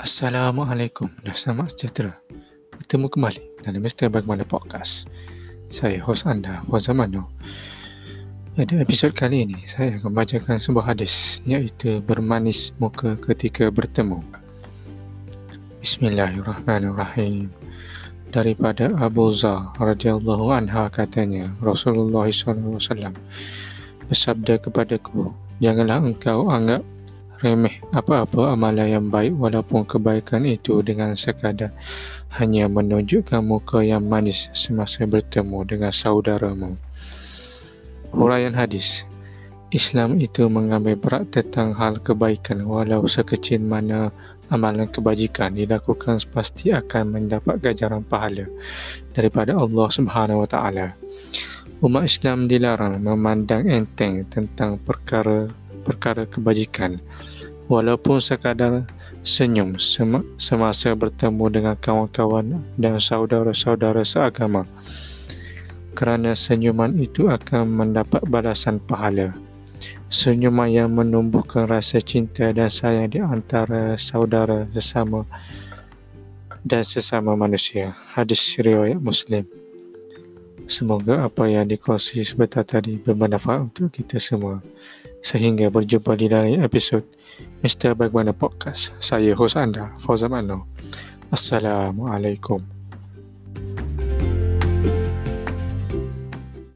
Assalamualaikum dan selamat sejahtera. Bertemu kembali dalam Mr. Bagaimana Podcast. Saya hos anda, Fauzan Mano. Pada episod kali ini, saya akan membacakan sebuah hadis iaitu bermanis muka ketika bertemu. Bismillahirrahmanirrahim. Daripada Abu Zar radhiyallahu anha katanya, Rasulullah SAW bersabda kepadaku, Janganlah engkau anggap remeh apa-apa amalan yang baik walaupun kebaikan itu dengan sekadar hanya menunjukkan muka yang manis semasa bertemu dengan saudaramu. Huraian hadis Islam itu mengambil berat tentang hal kebaikan walau sekecil mana amalan kebajikan dilakukan pasti akan mendapat ganjaran pahala daripada Allah Subhanahu Wa Taala. Umat Islam dilarang memandang enteng tentang perkara perkara kebajikan. Walaupun sekadar senyum semasa bertemu dengan kawan-kawan dan saudara-saudara seagama. Kerana senyuman itu akan mendapat balasan pahala. Senyuman yang menumbuhkan rasa cinta dan sayang di antara saudara sesama dan sesama manusia. Hadis riwayat muslim. Semoga apa yang dikongsi sebentar tadi bermanfaat untuk kita semua. Sehingga berjumpa di dalam episod Mr. Bagaimana Podcast. Saya hos anda, Fauzan Mano. Assalamualaikum.